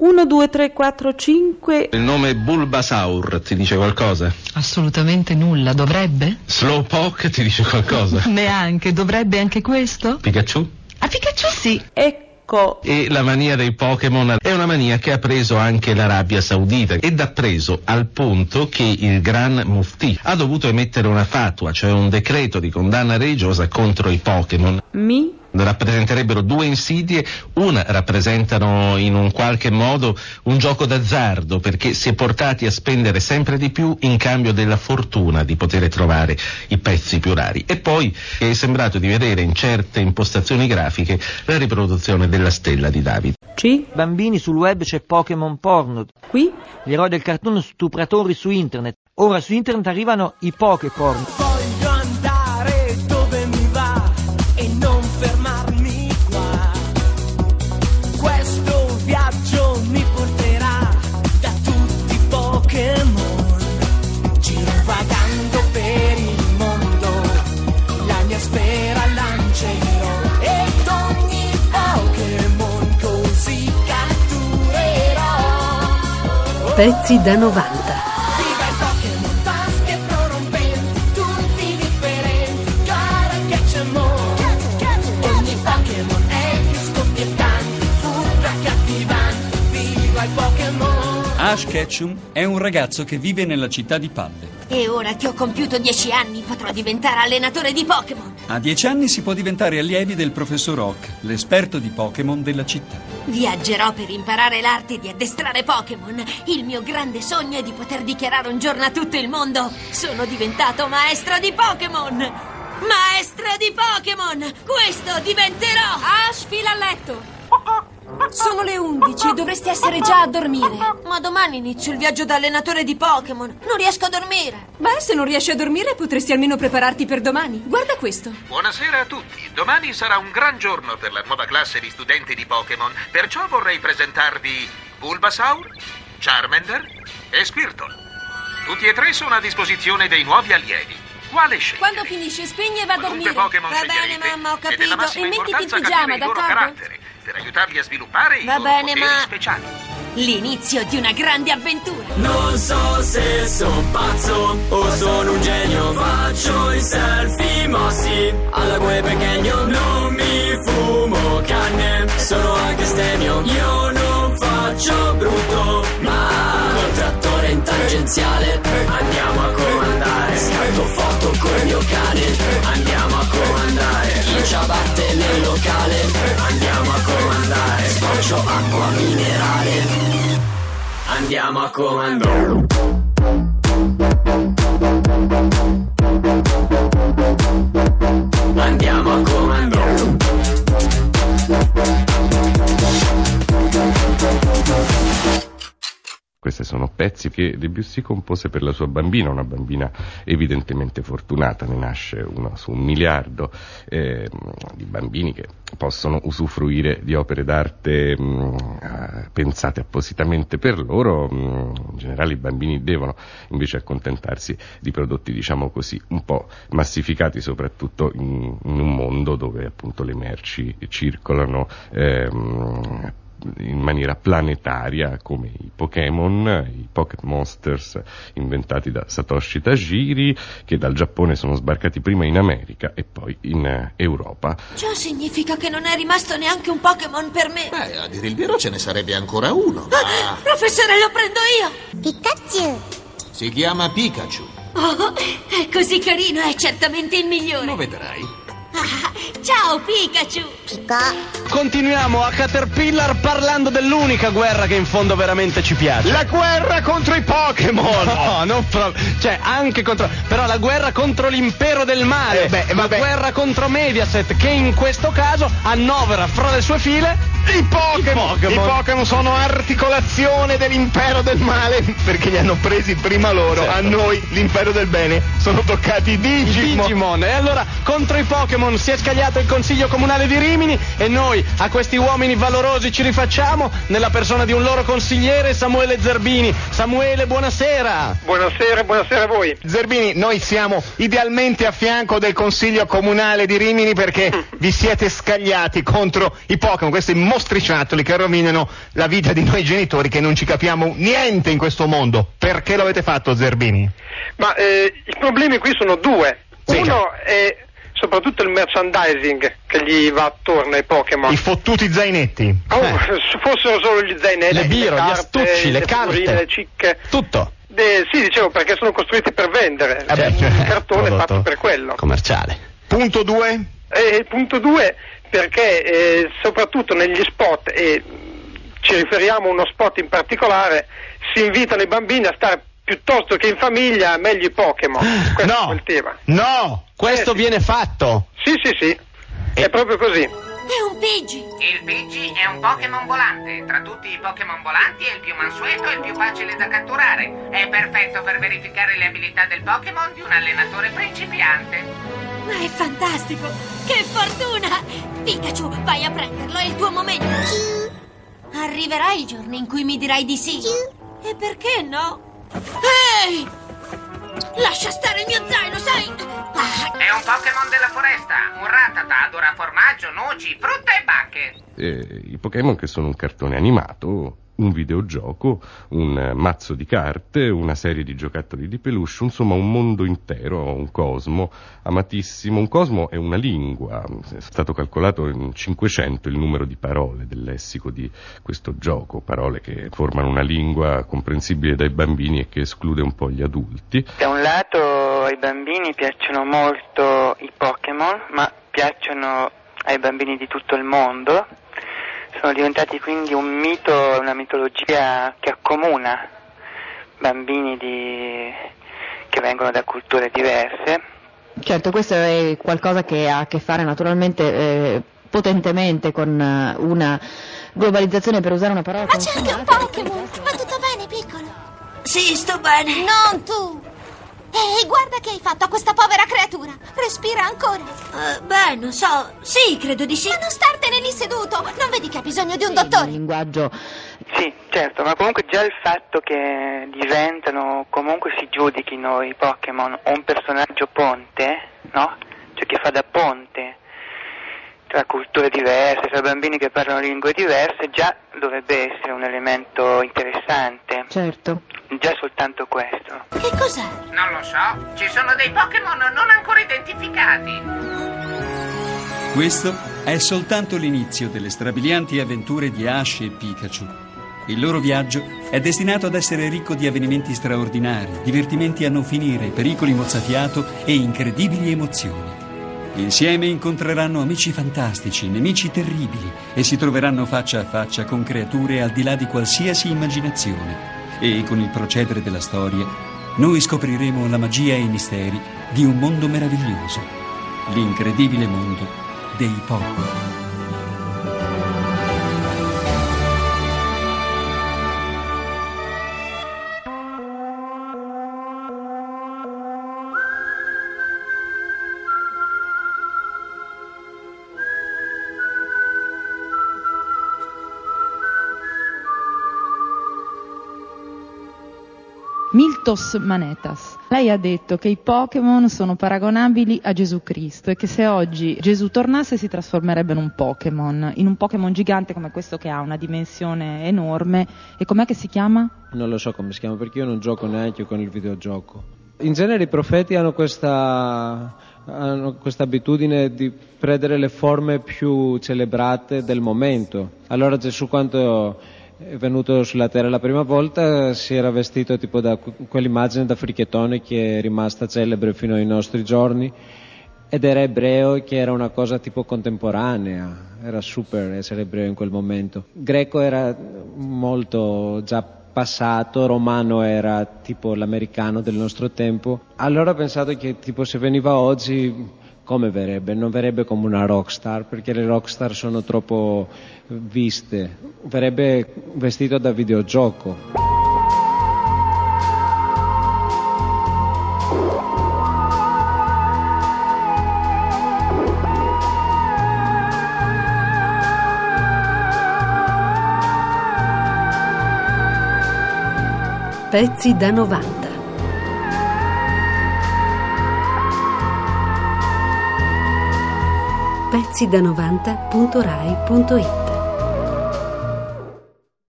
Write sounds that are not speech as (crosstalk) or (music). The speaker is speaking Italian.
1, 2, 3, 4, 5. Il nome Bulbasaur ti dice qualcosa? Assolutamente nulla, dovrebbe? Slowpoke ti dice qualcosa? (laughs) Neanche, dovrebbe anche questo? Pikachu? A Pikachu sì. Ecco. E la mania dei Pokémon è una mania che ha preso anche l'Arabia Saudita ed ha preso al punto che il Gran Mufti ha dovuto emettere una fatua, cioè un decreto di condanna religiosa contro i Pokémon. Mi. Rappresenterebbero due insidie, una rappresentano in un qualche modo un gioco d'azzardo perché si è portati a spendere sempre di più in cambio della fortuna di poter trovare i pezzi più rari e poi è sembrato di vedere in certe impostazioni grafiche la riproduzione della stella di David. C. Bambini sul web c'è Pokémon porno. Qui. Gli eroi del cartoon stupratori su internet. Ora su internet arrivano i Poképorn. Pezzi da 90. Ketchum è un ragazzo che vive nella città di Palle. E ora che ho compiuto dieci anni potrò diventare allenatore di Pokémon. A dieci anni si può diventare allievi del professor Oak, l'esperto di Pokémon della città. Viaggerò per imparare l'arte di addestrare Pokémon. Il mio grande sogno è di poter dichiarare un giorno a tutto il mondo: sono diventato maestro di Pokémon! Maestro di Pokémon! Questo diventerò! Ash, fila a letto. Sono le 11 e dovresti essere già a dormire. Ma domani inizio il viaggio da allenatore di Pokémon. Non riesco a dormire. Beh, se non riesci a dormire potresti almeno prepararti per domani. Guarda questo. Buonasera a tutti. Domani sarà un gran giorno per la nuova classe di studenti di Pokémon, perciò vorrei presentarvi Bulbasaur, Charmander e Squirtle. Tutti e tre sono a disposizione dei nuovi allievi. Quale scegliere? Quando finisce, spegni e va a dormire. Pokémon Va bene, mamma, ho capito. E mettiti in pigiama, d'accordo? carattere per aiutarli a sviluppare i Va loro bene, poteri ma- speciali. L'inizio di una grande avventura. Non so se son pazzo o sono un genio Faccio i selfie mossi alla gue pequeño Non mi fumo canne, sono anche stemio Io non faccio brutto, ma col trattore in tangenziale Andiamo a comandare. Debussy compose per la sua bambina, una bambina evidentemente fortunata, ne nasce uno su un miliardo eh, di bambini che possono usufruire di opere d'arte mh, eh, pensate appositamente per loro, mh, in generale i bambini devono invece accontentarsi di prodotti diciamo così un po' massificati soprattutto in, in un mondo dove appunto le merci circolano ehm, in maniera planetaria come i Pokémon, i Pocket Monsters inventati da Satoshi Tajiri che dal Giappone sono sbarcati prima in America e poi in eh, Europa. Ciò significa che non è rimasto neanche un Pokémon per me. Beh, a dire il vero ce ne sarebbe ancora uno. Ah, professore, lo prendo io. Pikachu. Si chiama Pikachu. Oh, è così carino, è certamente il migliore. Lo vedrai. Ciao, Pikachu. Continuiamo a Caterpillar parlando dell'unica guerra che in fondo veramente ci piace. La guerra contro i Pokémon! No, (laughs) non proprio. Cioè, anche contro. Però la guerra contro l'impero del male. Eh, beh, la guerra contro Mediaset, che in questo caso annovera fra le sue file. I Pokémon! I Pokémon. Sono articolazione dell'impero del male (laughs) perché li hanno presi prima loro. Certo. A noi, l'impero del bene, sono toccati i Digimon. Digimon. E allora contro i Pokémon si è scagliato il Consiglio Comunale di Rimini e noi a questi uomini valorosi ci rifacciamo nella persona di un loro consigliere, Samuele Zerbini. Samuele, buonasera. Buonasera, buonasera a voi. Zerbini, noi siamo idealmente a fianco del Consiglio Comunale di Rimini perché (laughs) vi siete scagliati contro i Pokémon, questi mostriciattoli che rovinano la vita di noi genitori che non ci capiamo niente in questo mondo. Perché lo avete fatto, Zerbini? Ma eh, i problemi qui sono due. Sì, Uno è soprattutto il merchandising che gli va attorno ai Pokémon. I fottuti zainetti. Oh, se fossero solo gli zainetti, Le biro, gli carte, astucci, le figurine, carte. le cicche. Tutto. Eh, sì, dicevo perché sono costruiti per vendere. Eh un cartone prodotto fatto per quello. Commerciale. Punto 2. E il punto due, perché eh, soprattutto negli spot, e ci riferiamo a uno spot in particolare, si invitano i bambini a stare piuttosto che in famiglia, meglio i Pokémon. (gasps) Questo No. è il tema. No, questo Eh, sì. viene fatto. Sì, sì, sì, è proprio così. È un Pidgey. Il Pidgey è un Pokémon volante. Tra tutti i Pokémon volanti è il più mansueto e il più facile da catturare. È perfetto per verificare le abilità del Pokémon di un allenatore principiante. Ma è fantastico! Che fortuna! Pikachu, vai a prenderlo, è il tuo momento. Arriverà il giorno in cui mi dirai di sì. E perché no? Ehi! Lascia stare il mio zaino, sai? Ah, È un Pokémon della foresta. Un Rattata adora formaggio, noci, frutta e bacche. Eh, I Pokémon che sono un cartone animato, un videogioco, un mazzo di carte, una serie di giocattoli di peluche, insomma un mondo intero, un cosmo amatissimo. Un cosmo è una lingua, è stato calcolato in 500 il numero di parole del lessico di questo gioco, parole che formano una lingua comprensibile dai bambini e che esclude un po' gli adulti. Da un lato ai bambini piacciono molto i Pokémon, ma piacciono ai bambini di tutto il mondo. Sono diventati quindi un mito, una mitologia che accomuna bambini di- che vengono da culture diverse. Certo, questo è qualcosa che ha a che fare naturalmente eh, potentemente con eh, una globalizzazione, per usare una parola Ma c'è anche un Pokémon! Va tutto bene, piccolo? Sì, sto bene. Non tu! Ehi, guarda che hai fatto a questa povera creatura! Respira ancora! beh, non so. Sì, credo di sì. Ma non startene lì seduto! Non vedi che ha bisogno di un dottore? Il linguaggio Sì, certo, ma comunque già il fatto che diventano, comunque si giudichino i Pokémon un personaggio ponte, no? Cioè che fa da ponte tra culture diverse, tra bambini che parlano lingue diverse, già dovrebbe essere un elemento interessante. Certo. Già soltanto questo. Che cos'è? Non lo so. Ci sono dei Pokémon non ancora identificati. Questo è soltanto l'inizio delle strabilianti avventure di Ash e Pikachu. Il loro viaggio è destinato ad essere ricco di avvenimenti straordinari, divertimenti a non finire, pericoli mozzafiato e incredibili emozioni. Insieme incontreranno amici fantastici, nemici terribili e si troveranno faccia a faccia con creature al di là di qualsiasi immaginazione. E con il procedere della storia, noi scopriremo la magia e i misteri di un mondo meraviglioso, l'incredibile mondo dei Pokémon. Miltos Manetas. Lei ha detto che i Pokémon sono paragonabili a Gesù Cristo e che se oggi Gesù tornasse si trasformerebbe in un Pokémon, in un Pokémon gigante come questo che ha una dimensione enorme. E com'è che si chiama? Non lo so come si chiama perché io non gioco neanche con il videogioco. In genere i profeti hanno questa, hanno questa abitudine di prendere le forme più celebrate del momento. Allora Gesù quando è venuto sulla terra la prima volta si era vestito tipo da que- quell'immagine da fricchettone che è rimasta celebre fino ai nostri giorni ed era ebreo che era una cosa tipo contemporanea, era super essere ebreo in quel momento. Greco era molto già passato, romano era tipo l'americano del nostro tempo. Allora ho pensato che tipo se veniva oggi come verrebbe? Non verrebbe come una rockstar perché le rockstar sono troppo viste, verrebbe vestito da videogioco. Pezzi da 90. Pezzi da 90.rai.it